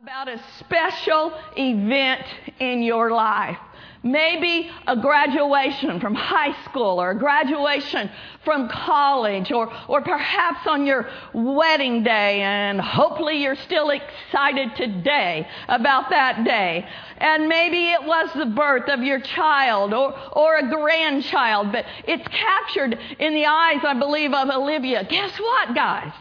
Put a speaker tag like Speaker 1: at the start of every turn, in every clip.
Speaker 1: about a special event in your life. Maybe a graduation from high school or a graduation from college or, or perhaps on your wedding day and hopefully you're still excited today about that day. And maybe it was the birth of your child or, or a grandchild, but it's captured in the eyes, I believe, of Olivia. Guess what, guys?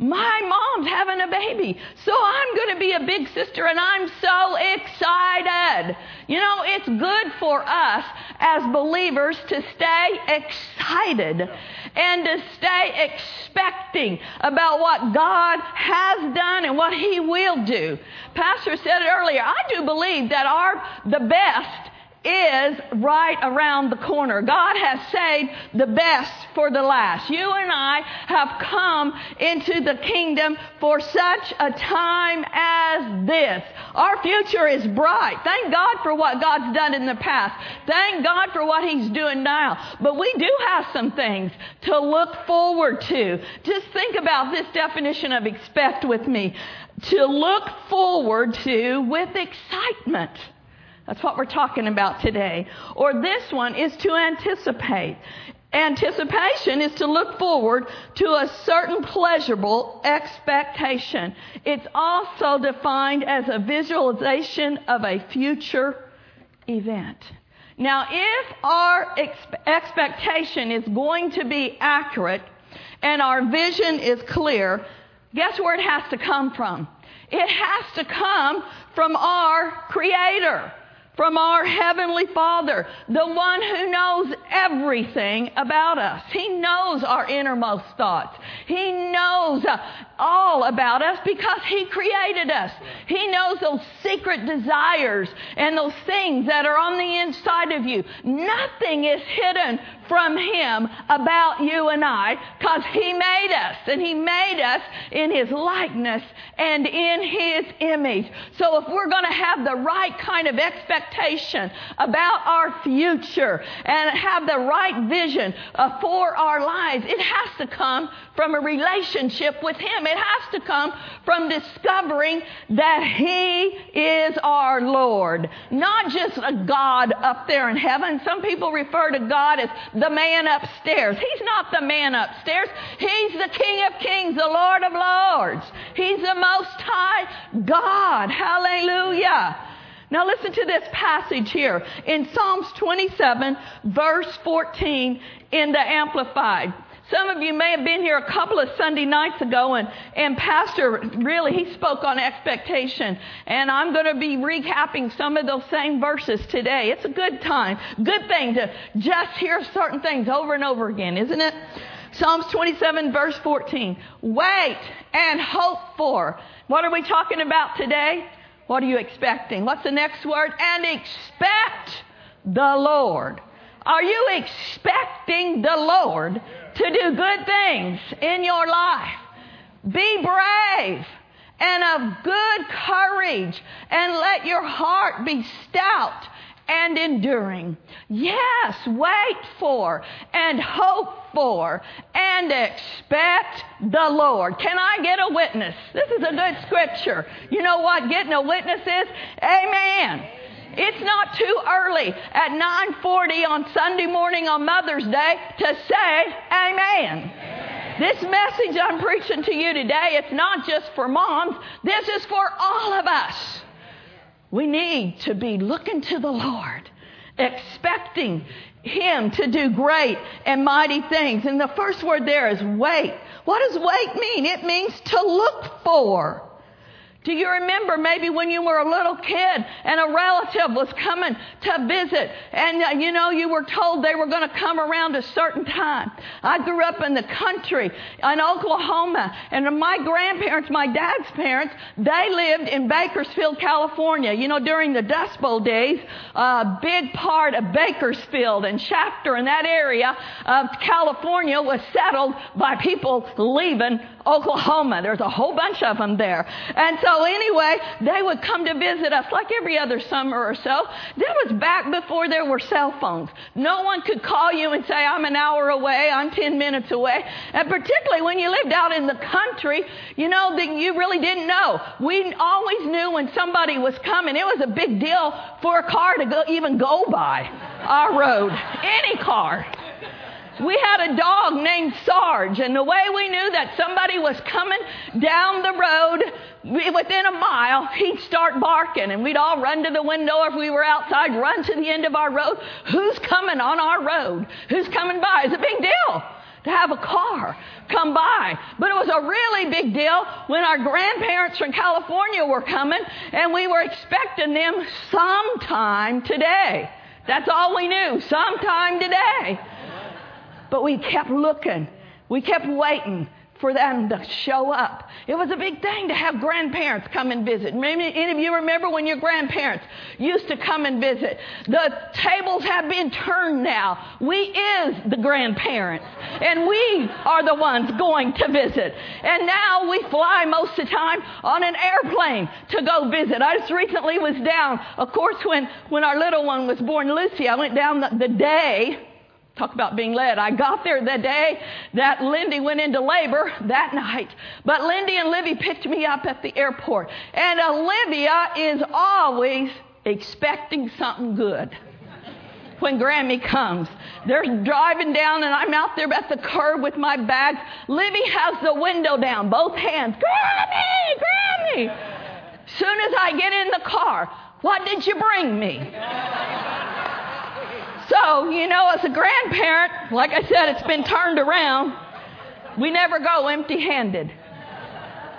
Speaker 1: My mom's having a baby. So I'm going to be a big sister and I'm so excited. You know, it's good for us as believers to stay excited and to stay expecting about what God has done and what He will do. Pastor said it earlier. I do believe that our, the best is right around the corner. God has saved the best for the last. You and I have come into the kingdom for such a time as this. Our future is bright. Thank God for what God's done in the past. Thank God for what He's doing now. But we do have some things to look forward to. Just think about this definition of expect with me. To look forward to with excitement. That's what we're talking about today. Or this one is to anticipate. Anticipation is to look forward to a certain pleasurable expectation. It's also defined as a visualization of a future event. Now, if our ex- expectation is going to be accurate and our vision is clear, guess where it has to come from? It has to come from our Creator from our Heavenly Father, the one who knows everything about us. He knows our innermost thoughts. He knows uh, all about us because He created us. He knows those secret desires and those things that are on the inside of you. Nothing is hidden from Him about you and I because He made us and He made us in His likeness and in His image. So if we're going to have the right kind of expectation about our future and have the right vision uh, for our lives, it has to come from a relationship with Him. It has to come from discovering that He is our Lord, not just a God up there in heaven. Some people refer to God as the man upstairs. He's not the man upstairs. He's the King of Kings, the Lord of Lords. He's the Most High God. Hallelujah. Now listen to this passage here in Psalms 27 verse 14 in the Amplified. Some of you may have been here a couple of Sunday nights ago, and, and Pastor really, he spoke on expectation. And I'm going to be recapping some of those same verses today. It's a good time, good thing to just hear certain things over and over again, isn't it? Psalms 27, verse 14. Wait and hope for. What are we talking about today? What are you expecting? What's the next word? And expect the Lord. Are you expecting the Lord to do good things in your life. Be brave and of good courage and let your heart be stout and enduring. Yes, wait for and hope for and expect the Lord. Can I get a witness? This is a good scripture. You know what getting a witness is? Amen. It's not too early at 9:40 on Sunday morning on Mother's Day to say amen. This message I'm preaching to you today, it's not just for moms. This is for all of us. We need to be looking to the Lord, expecting Him to do great and mighty things. And the first word there is wait. What does wait mean? It means to look for. Do you remember maybe when you were a little kid and a relative was coming to visit and uh, you know you were told they were going to come around a certain time? I grew up in the country in Oklahoma and my grandparents, my dad's parents, they lived in Bakersfield, California. You know, during the Dust Bowl days, a big part of Bakersfield and Shafter and that area of California was settled by people leaving Oklahoma. There's a whole bunch of them there. And so, anyway, they would come to visit us like every other summer or so. That was back before there were cell phones. No one could call you and say, I'm an hour away, I'm 10 minutes away. And particularly when you lived out in the country, you know, that you really didn't know. We always knew when somebody was coming. It was a big deal for a car to go, even go by our road, any car. We had a dog named Sarge, and the way we knew that somebody was coming down the road within a mile, he'd start barking, and we'd all run to the window if we were outside, run to the end of our road. Who's coming on our road? Who's coming by? It's a big deal to have a car come by. But it was a really big deal when our grandparents from California were coming and we were expecting them sometime today. That's all we knew, sometime today. But we kept looking. We kept waiting for them to show up. It was a big thing to have grandparents come and visit. Maybe any of you remember when your grandparents used to come and visit. The tables have been turned now. We is the grandparents, and we are the ones going to visit. And now we fly most of the time on an airplane to go visit. I just recently was down, of course, when, when our little one was born, Lucy, I went down the, the day Talk about being led. I got there the day that Lindy went into labor that night. But Lindy and Livy picked me up at the airport. And uh, Olivia is always expecting something good when Grammy comes. They're driving down, and I'm out there at the curb with my bags. Livy has the window down, both hands. Grammy, Grammy. Soon as I get in the car, what did you bring me? So, you know, as a grandparent, like I said, it's been turned around. We never go empty handed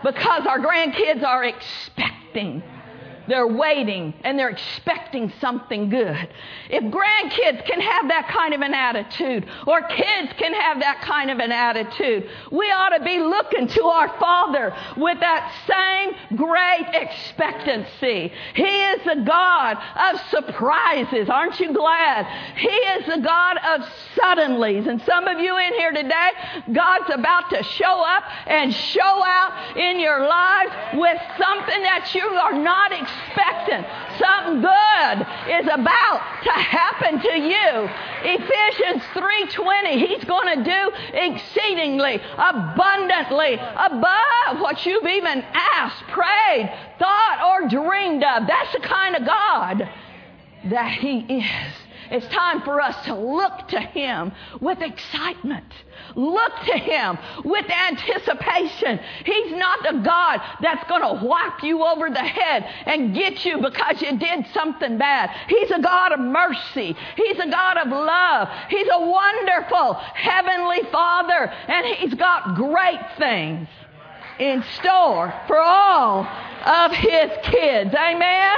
Speaker 1: because our grandkids are expecting. They're waiting and they're expecting something good. If grandkids can have that kind of an attitude, or kids can have that kind of an attitude, we ought to be looking to our Father with that same great expectancy. He is the God of surprises. Aren't you glad? He is the God of suddenlies. And some of you in here today, God's about to show up and show out in your lives with something that you are not expecting expecting something good is about to happen to you. Ephesians 3:20, he's going to do exceedingly abundantly above what you've even asked, prayed, thought or dreamed of. That's the kind of God that he is. It's time for us to look to Him with excitement. Look to Him with anticipation. He's not a God that's going to whack you over the head and get you because you did something bad. He's a God of mercy. He's a God of love. He's a wonderful Heavenly Father, and He's got great things in store for all of His kids. Amen?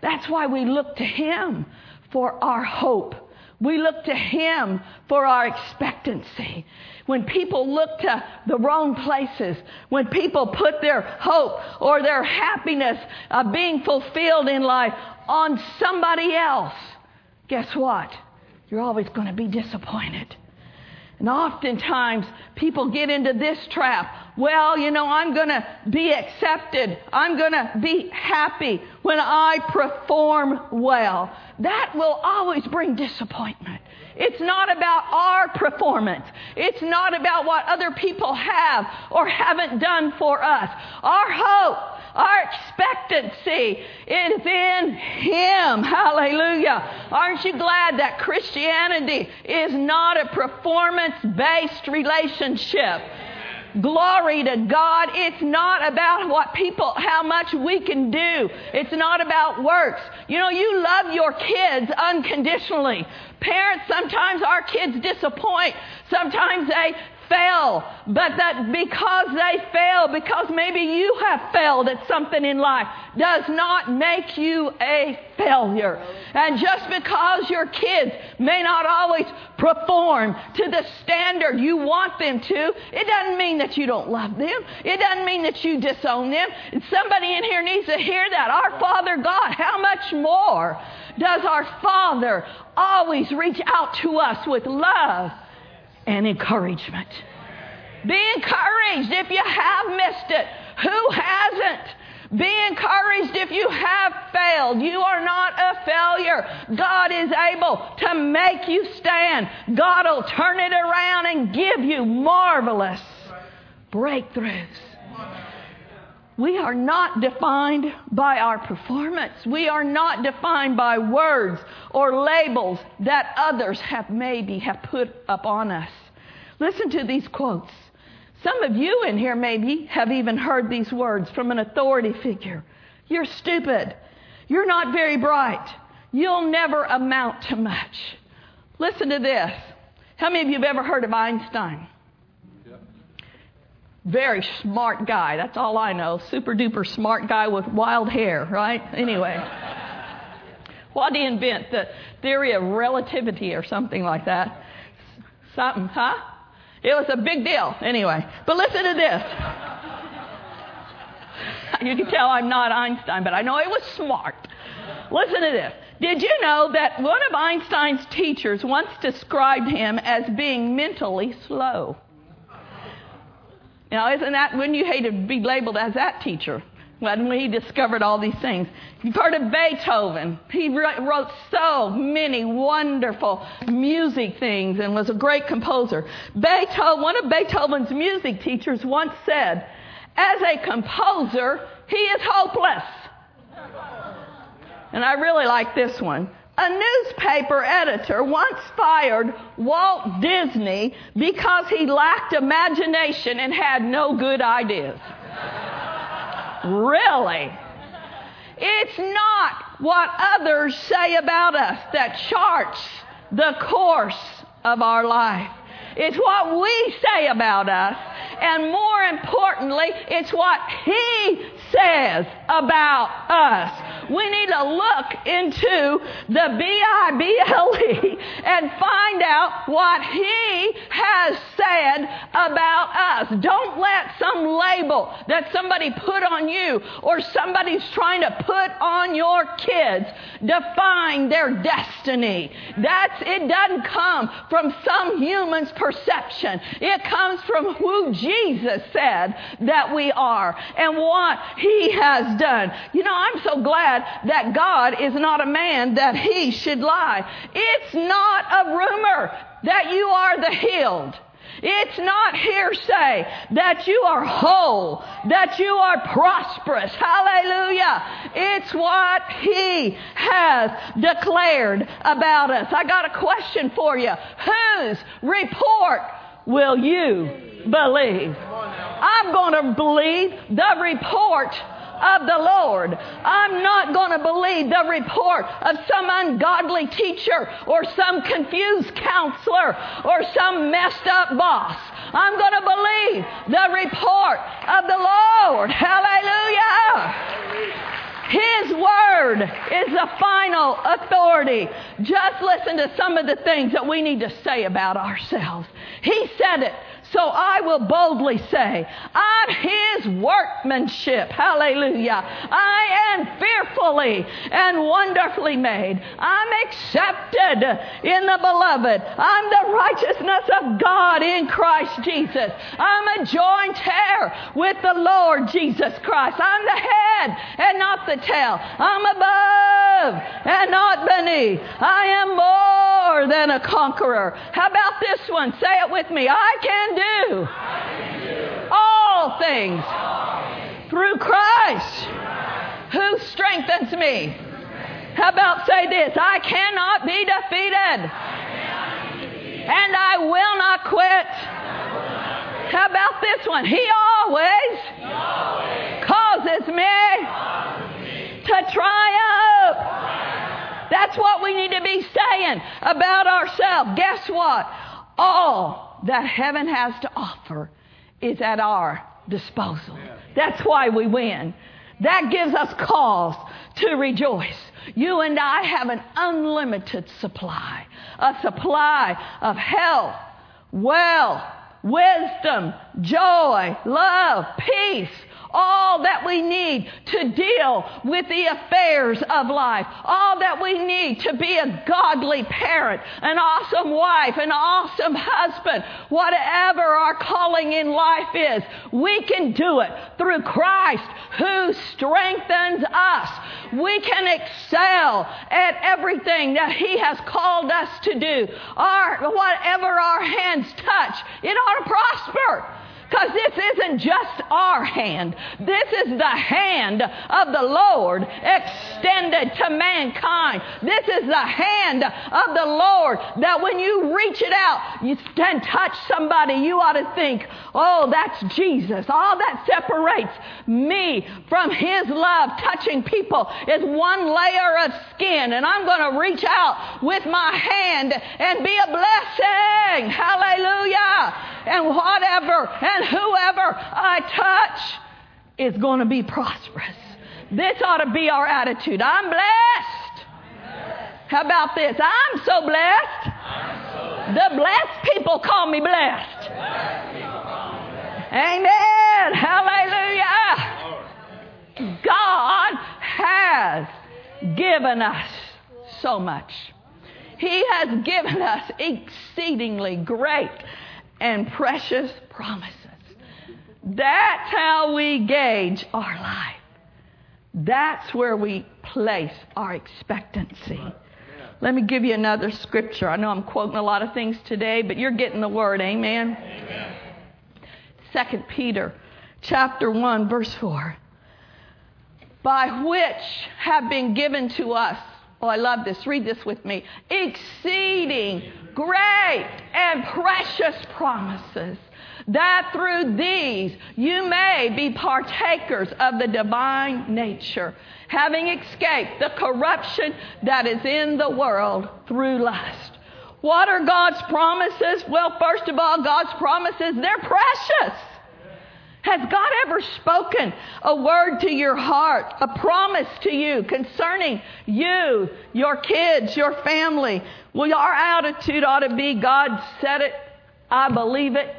Speaker 1: That's why we look to Him for our hope. We look to Him for our expectancy. When people look to the wrong places, when people put their hope or their happiness of being fulfilled in life on somebody else, guess what? You're always going to be disappointed. And oftentimes people get into this trap. Well, you know, I'm going to be accepted. I'm going to be happy when I perform well. That will always bring disappointment. It's not about our performance. It's not about what other people have or haven't done for us. Our hope our expectancy is in Him. Hallelujah. Aren't you glad that Christianity is not a performance based relationship? Glory to God. It's not about what people, how much we can do. It's not about works. You know, you love your kids unconditionally. Parents, sometimes our kids disappoint. Sometimes they fail, but that because they fail, because maybe you have failed at something in life, does not make you a failure. And just because your kids may not always perform to the standard you want them to, it doesn't mean that you don't love them. It doesn't mean that you disown them. And somebody in here needs to hear that. Our Father God, how much more does our Father always reach out to us with love? And encouragement. Be encouraged if you have missed it. Who hasn't? Be encouraged if you have failed. You are not a failure. God is able to make you stand. God will turn it around and give you marvelous breakthroughs. We are not defined by our performance. We are not defined by words or labels that others have maybe have put upon us. Listen to these quotes. Some of you in here maybe have even heard these words from an authority figure. You're stupid. You're not very bright. You'll never amount to much. Listen to this. How many of you have ever heard of Einstein? Very smart guy. That's all I know. Super duper smart guy with wild hair, right? Anyway. what did he invent? The theory of relativity or something like that. Something, huh? It was a big deal. Anyway. But listen to this. You can tell I'm not Einstein, but I know he was smart. Listen to this. Did you know that one of Einstein's teachers once described him as being mentally slow? Now, isn't that, wouldn't you hate to be labeled as that teacher? When he discovered all these things. You've heard of Beethoven. He wrote so many wonderful music things and was a great composer. Beethoven, one of Beethoven's music teachers once said, as a composer, he is hopeless. And I really like this one. A newspaper editor once fired Walt Disney because he lacked imagination and had no good ideas. really? It's not what others say about us that charts the course of our life. It's what we say about us, and more importantly, it's what He says about us. We need to look into the B-I-B-L-E and find out what He has said about us. Don't let some label that somebody put on you or somebody's trying to put on your kids define their destiny. That's, it doesn't come from some human's perception. It comes from who Jesus said that we are and what he has done. You know, I'm so glad that God is not a man that he should lie. It's not a rumor that you are the healed. It's not hearsay that you are whole, that you are prosperous. Hallelujah. It's what He has declared about us. I got a question for you. Whose report will you believe? I'm going to believe the report of the Lord. I'm not going to believe the report of some ungodly teacher or some confused counselor or some messed up boss. I'm going to believe the report of the Lord. Hallelujah. His word is the final authority. Just listen to some of the things that we need to say about ourselves. He said it so I will boldly say, I'm His workmanship. Hallelujah. I am fearfully and wonderfully made. I'm accepted in the beloved. I'm the righteousness of God in Christ Jesus. I'm a joint heir with the Lord Jesus Christ. I'm the head and not the tail. I'm above and not beneath. I am more than a conqueror. How about this one? Say it with me. I can do do all things through Christ who strengthens me. How about say this? I cannot be defeated. And I will not quit. How about this one? He always causes me to triumph. That's what we need to be saying about ourselves. Guess what? All that heaven has to offer is at our disposal. That's why we win. That gives us cause to rejoice. You and I have an unlimited supply, a supply of health, wealth, wisdom, joy, love, peace, all that we need to deal with the affairs of life, all that we need to be a godly parent, an awesome wife, an awesome husband, whatever our calling in life is, we can do it through Christ who strengthens us. We can excel at everything that He has called us to do. Our, whatever our hands touch, it ought to prosper. Because this isn't just our hand. This is the hand of the Lord extended to mankind. This is the hand of the Lord that when you reach it out you can touch somebody, you ought to think, oh, that's Jesus. All that separates me from His love touching people is one layer of skin. And I'm going to reach out with my hand and be a blessing. Hallelujah and whatever and whoever I touch is going to be prosperous. This ought to be our attitude. I'm blessed. How about this? I'm so blessed. The blessed people call me blessed. Amen. Hallelujah. God has given us so much. He has given us exceedingly great and precious promises. That's how we gauge our life. That's where we place our expectancy. Let me give you another scripture. I know I'm quoting a lot of things today, but you're getting the word. Amen. Amen. 2 Peter chapter 1 verse 4. By which have been given to us Oh, I love this. Read this with me. Exceeding great and precious promises, that through these you may be partakers of the divine nature, having escaped the corruption that is in the world through lust. What are God's promises? Well, first of all, God's promises, they're precious. Has God ever spoken a word to your heart, a promise to you concerning you, your kids, your family? Well, our attitude ought to be God said it, I believe it,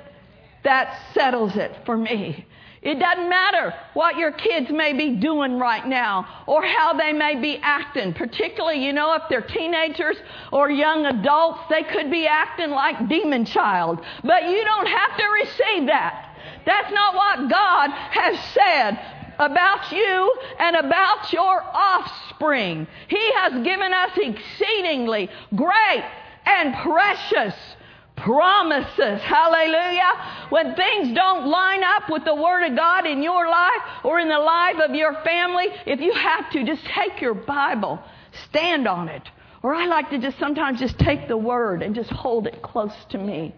Speaker 1: that settles it for me. It doesn't matter what your kids may be doing right now or how they may be acting. Particularly, you know, if they're teenagers or young adults, they could be acting like demon child. But you don't have to receive that. That's not what God has said about you and about your offspring. He has given us exceedingly great and precious promises. Hallelujah. When things don't line up with the Word of God in your life or in the life of your family, if you have to, just take your Bible, stand on it. Or I like to just sometimes just take the Word and just hold it close to me.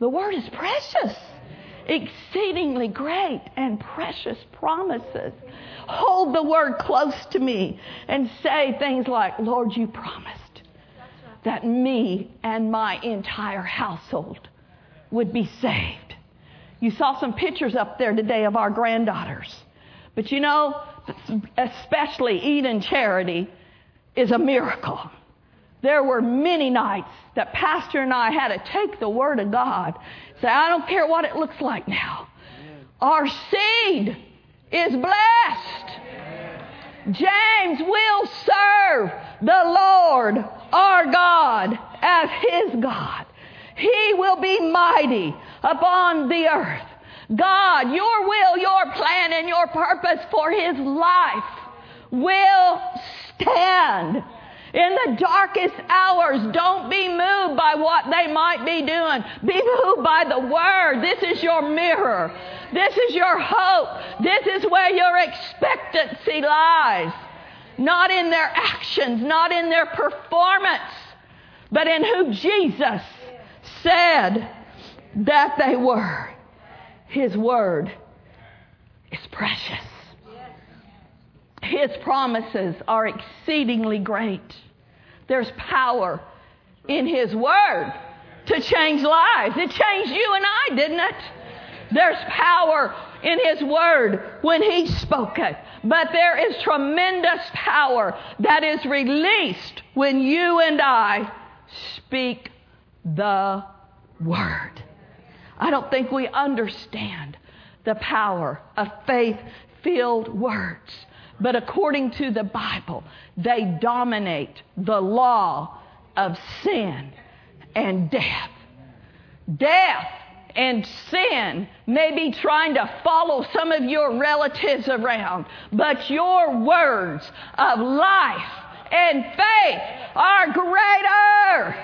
Speaker 1: The Word is precious exceedingly great and precious promises. Hold the word close to me and say things like, Lord, you promised that me and my entire household would be saved. You saw some pictures up there today of our granddaughters. But you know, especially Eden Charity is a miracle. There were many nights that Pastor and I had to take the Word of God Say, I don't care what it looks like now. Our seed is blessed. James will serve the Lord our God as his God. He will be mighty upon the earth. God, your will, your plan, and your purpose for his life will stand in the darkest hours, don't be moved by what they might be doing. Be moved by the Word. This is your mirror. This is your hope. This is where your expectancy lies. Not in their actions, not in their performance, but in who Jesus said that they were. His Word is precious. His promises are exceedingly great. There's power in His Word to change lives. It changed you and I, didn't it? There's power in His Word when He spoke it. But there is tremendous power that is released when you and I speak the Word. I don't think we understand the power of faith filled words. But according to the Bible, they dominate the law of sin and death. Death and sin may be trying to follow some of your relatives around, but your words of life and faith are greater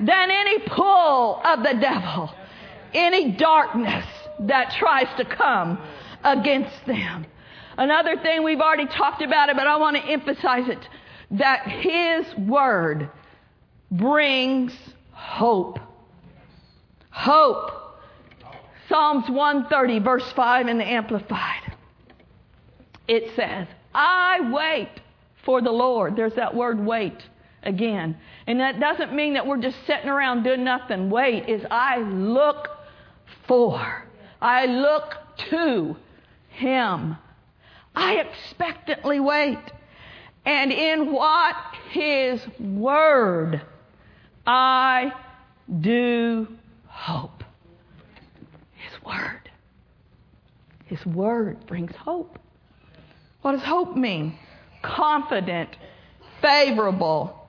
Speaker 1: than any pull of the devil, any darkness that tries to come against them. Another thing we've already talked about it, but I want to emphasize it that his word brings hope. Hope. Psalms 130, verse 5 in the Amplified. It says, I wait for the Lord. There's that word wait again. And that doesn't mean that we're just sitting around doing nothing. Wait is I look for, I look to Him. I expectantly wait. And in what? His Word I do hope. His Word. His Word brings hope. What does hope mean? Confident, favorable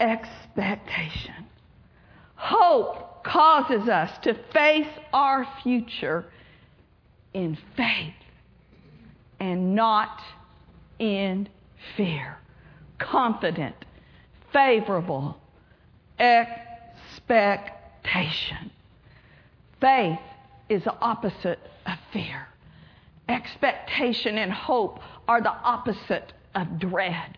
Speaker 1: expectation. Hope causes us to face our future in faith and not in fear. Confident, favorable expectation. Faith is the opposite of fear. Expectation and hope are the opposite of dread.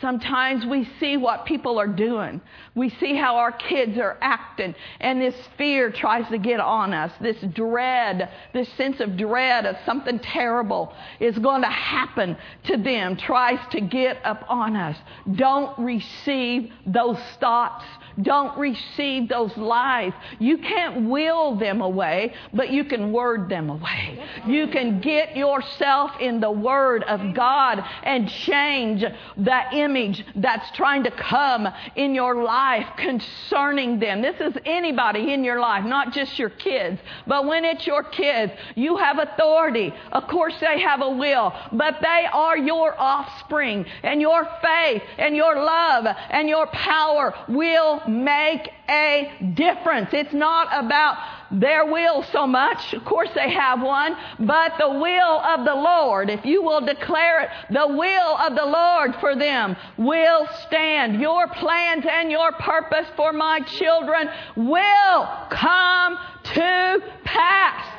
Speaker 1: Sometimes we see what people are doing. We see how our kids are acting, and this fear tries to get on us. This dread, this sense of dread of something terrible is going to happen to them, tries to get up on us. Don't receive those thoughts. Don't receive those lies. You can't will them away, but you can word them away. You can get yourself in the Word of God and change that image that's trying to come in your life concerning them. This is anybody in your life, not just your kids. But when it's your kids, you have authority. Of course, they have a will, but they are your offspring, and your faith and your love and your power will make a difference. It's not about their will so much. Of course, they have one, but the will of the Lord, if you will declare it, the will of the Lord for them will stand. Your plans and your purpose for my children will come to pass.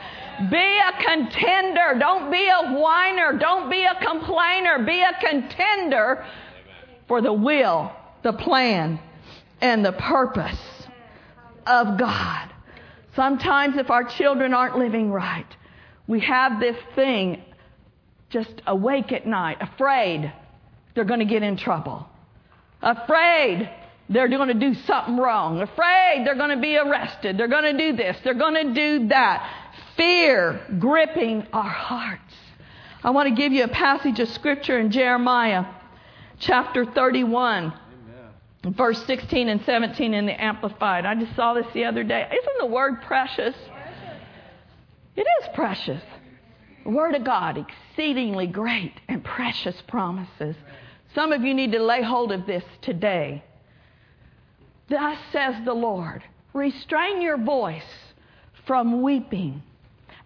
Speaker 1: Be a contender. Don't be a whiner. Don't be a complainer. Be a contender for the will, the plan, and the purpose of God. Sometimes, if our children aren't living right, we have this thing just awake at night, afraid they're going to get in trouble, afraid they're going to do something wrong, afraid they're going to be arrested, they're going to do this, they're going to do that. Fear gripping our hearts. I want to give you a passage of scripture in Jeremiah chapter 31 verse 16 and 17 in the Amplified. I just saw this the other day. Isn't the word precious? It is precious. The Word of God, exceedingly great and precious promises. Some of you need to lay hold of this today. Thus says the Lord restrain your voice from weeping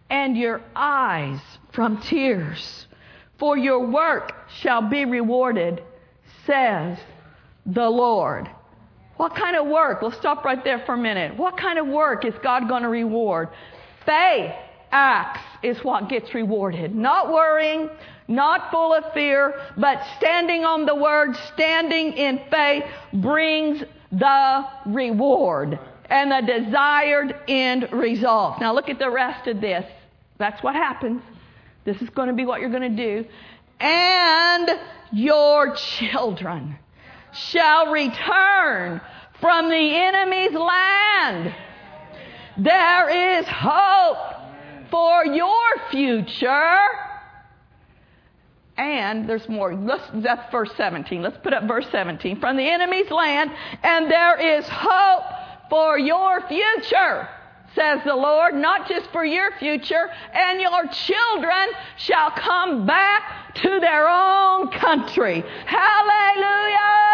Speaker 1: and your eyes from tears, for your work shall be rewarded, says the Lord. What kind of work? Let's stop right there for a minute. What kind of work is God going to reward? Faith acts is what gets rewarded. Not worrying, not full of fear, but standing on the word, standing in faith brings the reward and the desired end result. Now look at the rest of this. That's what happens. This is going to be what you're going to do. And your children shall return from the enemy's land. There is hope for your future. And there's more. Let's, that's verse 17. Let's put up verse 17. From the enemy's land, and there is hope for your future, says the Lord, not just for your future, and your children shall come back to their own country. Hallelujah!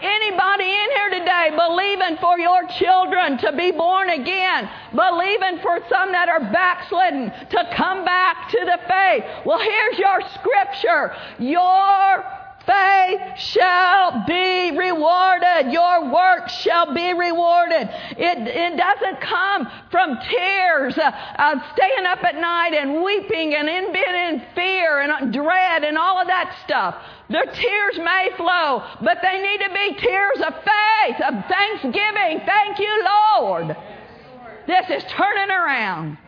Speaker 1: Anybody in here today believing for your children to be born again, believing for some that are backslidden to come back to the faith? Well, here's your scripture. Your faith shall be rewarded. Your work shall be rewarded. It, it doesn't come from tears, uh, uh, staying up at night and weeping and in, being in fear and dread and all of that stuff. Their tears may flow, but they need to be tears of faith, of thanksgiving. Thank you, Lord. This is turning around.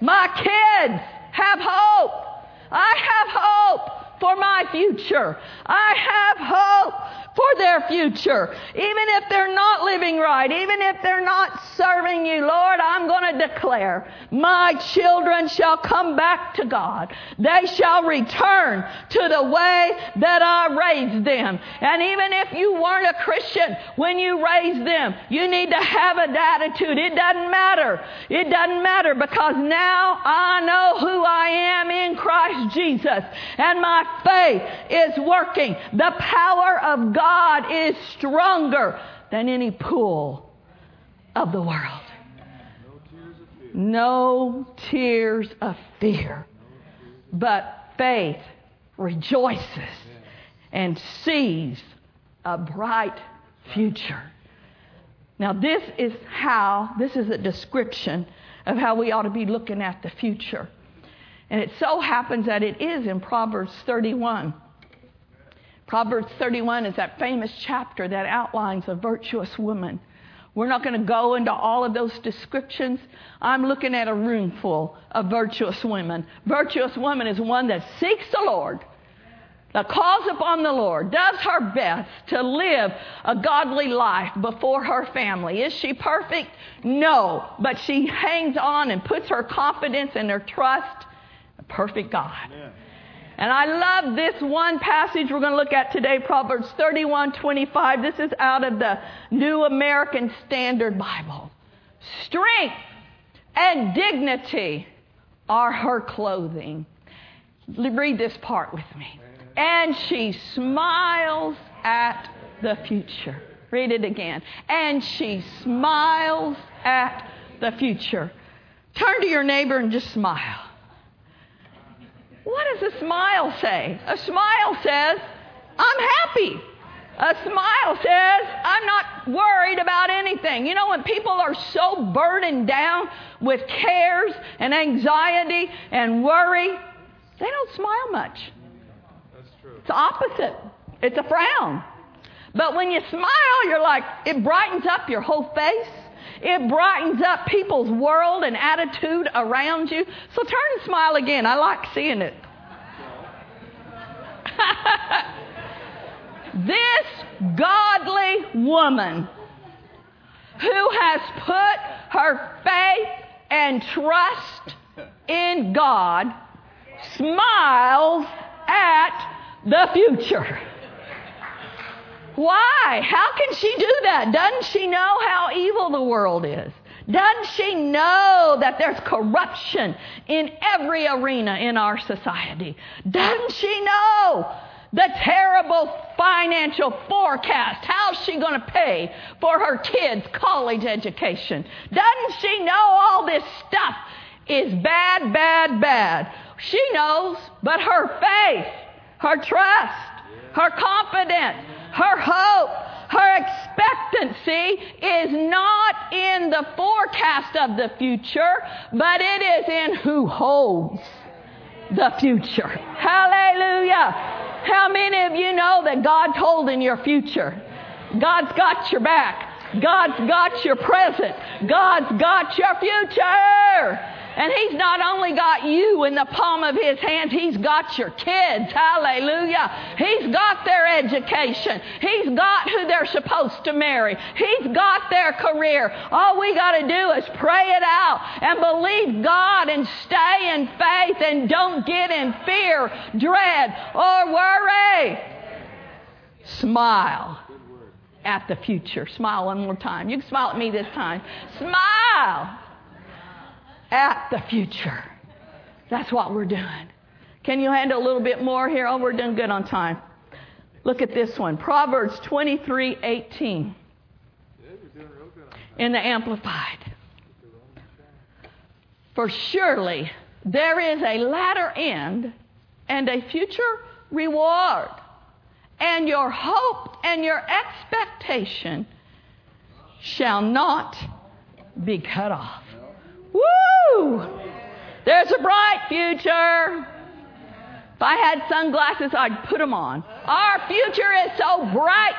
Speaker 1: My kids have hope. I have hope for my future. I have hope for their future. Even if they're not living right, even if they're not serving you, Lord, I'm going to declare my children shall come back to God. They shall return to the way that I raised them. And even if you weren't a Christian when you raised them, you need to have an attitude. It doesn't matter. It doesn't matter because now I know who I am in Christ Jesus and my faith is working. The power of God is stronger than any pull of the world. No tears of fear, but faith rejoices and sees a bright future. Now, this is how, this is a description of how we ought to be looking at the future. And it so happens that it is in Proverbs 31. Proverbs 31 is that famous chapter that outlines a virtuous woman. We're not going to go into all of those descriptions. I'm looking at a room full of virtuous women. Virtuous woman is one that seeks the Lord, that calls upon the Lord, does her best to live a godly life before her family. Is she perfect? No, but she hangs on and puts her confidence and her trust in perfect God. Amen. And I love this one passage we're going to look at today, Proverbs 31 25. This is out of the New American Standard Bible. Strength and dignity are her clothing. Read this part with me. And she smiles at the future. Read it again. And she smiles at the future. Turn to your neighbor and just smile. What does a smile say? A smile says, I'm happy. A smile says, I'm not worried about anything. You know, when people are so burdened down with cares and anxiety and worry, they don't smile much. That's true. It's opposite. It's a frown. But when you smile, you're like, it brightens up your whole face. It brightens up people's world and attitude around you. So turn and smile again. I like seeing it. this godly woman who has put her faith and trust in God smiles at the future. Why? How can she do that? Doesn't she know how evil the world is? Doesn't she know that there's corruption in every arena in our society? Doesn't she know the terrible financial forecast? How's she going to pay for her kids' college education? Doesn't she know all this stuff is bad, bad, bad? She knows, but her faith, her trust, her confidence, her hope, her expectancy is not in the forecast of the future, but it is in who holds the future. Hallelujah. How many of you know that God's holding your future? God's got your back. God's got your present. God's got your future. And He's not only got you in the palm of His hands, He's got your kids. Hallelujah. He's got their education. He's got who they're supposed to marry. He's got their career. All we got to do is pray it out and believe God and stay in faith and don't get in fear, dread, or worry. Smile at the future. Smile one more time. You can smile at me this time. Smile at the future. That's what we're doing. Can you handle a little bit more here? Oh, we're doing good on time. Look at this one Proverbs 23 18 in the Amplified. For surely there is a latter end and a future reward, and your hope and your expectation shall not be cut off. Woo! There's a bright future. If I had sunglasses, I'd put them on. Our future is so bright,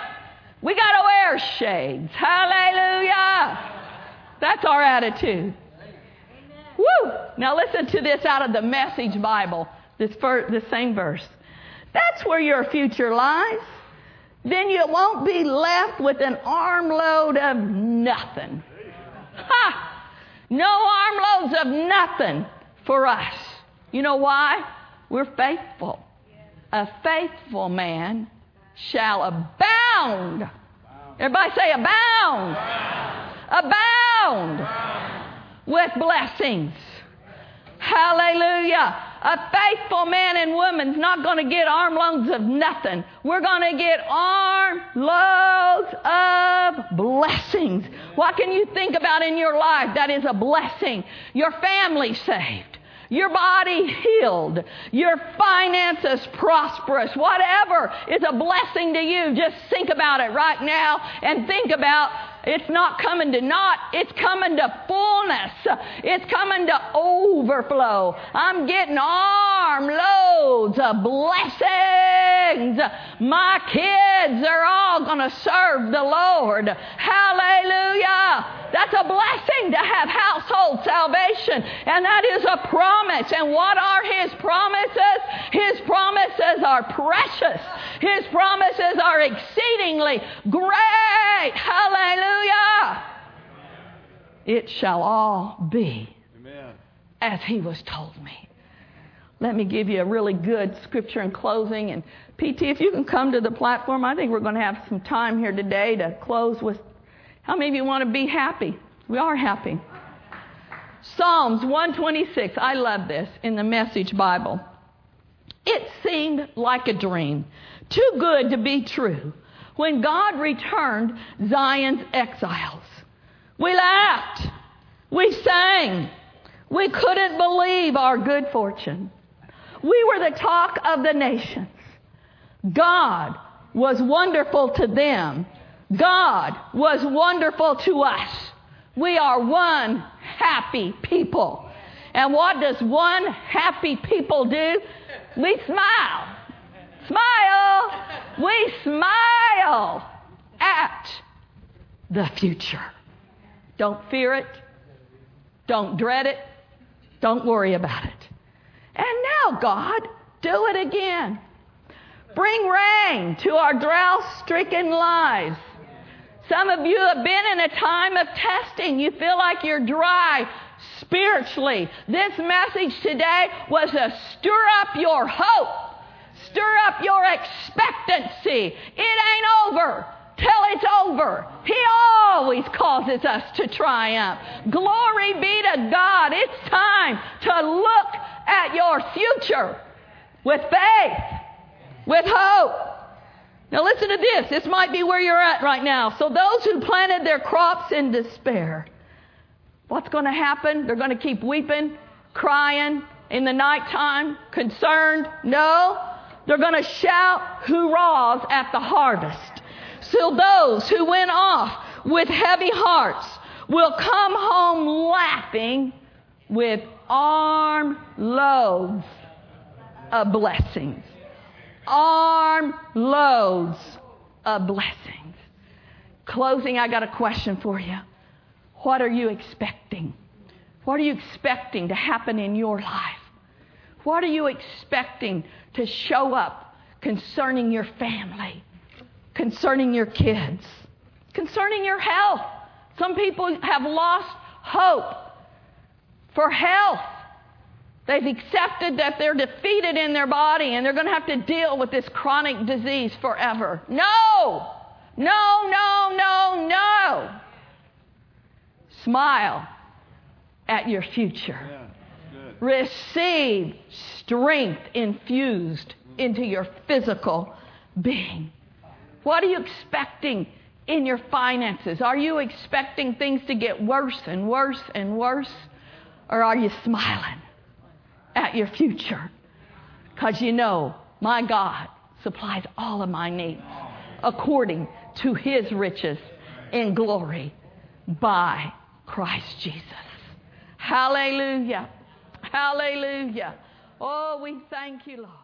Speaker 1: we got to wear shades. Hallelujah. That's our attitude. Woo! Now listen to this out of the Message Bible, this, this same verse. That's where your future lies. Then you won't be left with an armload of nothing. Ha! No armloads of nothing for us. You know why? We're faithful. A faithful man shall abound. Everybody say abound. Abound with blessings. Hallelujah. A faithful man and woman's not going to get armloads of nothing. We're going to get armloads of blessings. What can you think about in your life that is a blessing? Your family saved your body healed, your finances prosperous, whatever is a blessing to you, just think about it right now and think about it's not coming to naught, it's coming to fullness. It's coming to overflow. I'm getting armloads of blessings. My kids are all going to serve the Lord. Hallelujah. That's a blessing to have household salvation. And that is a promise. And what are His promises? His promises are precious. His promises are exceedingly great. Hallelujah. It shall all be Amen. as He was told me. Let me give you a really good scripture in closing. And PT, if you can come to the platform, I think we're going to have some time here today to close with how many of you want to be happy? We are happy. Psalms 126, I love this in the Message Bible. It seemed like a dream, too good to be true, when God returned Zion's exiles. We laughed, we sang, we couldn't believe our good fortune. We were the talk of the nations. God was wonderful to them God was wonderful to us. We are one happy people. And what does one happy people do? We smile. Smile. We smile at the future. Don't fear it. Don't dread it. Don't worry about it. And now, God, do it again. Bring rain to our drought stricken lives. Some of you have been in a time of testing. You feel like you're dry spiritually. This message today was to stir up your hope, stir up your expectancy. It ain't over till it's over. He always causes us to triumph. Glory be to God. It's time to look at your future with faith, with hope. Now, listen to this. This might be where you're at right now. So, those who planted their crops in despair, what's going to happen? They're going to keep weeping, crying in the nighttime, concerned? No. They're going to shout hurrahs at the harvest. So, those who went off with heavy hearts will come home laughing with arm loads of blessings arm loads of blessings. Closing, I got a question for you. What are you expecting? What are you expecting to happen in your life? What are you expecting to show up concerning your family, concerning your kids, concerning your health? Some people have lost hope for health. They've accepted that they're defeated in their body and they're going to have to deal with this chronic disease forever. No! No, no, no, no. Smile at your future. Receive strength infused into your physical being. What are you expecting in your finances? Are you expecting things to get worse and worse and worse? Or are you smiling at your future? Because you know, my God supplies all of my needs according to his riches in glory by Christ Jesus. Hallelujah. Hallelujah. Oh, we thank you, Lord.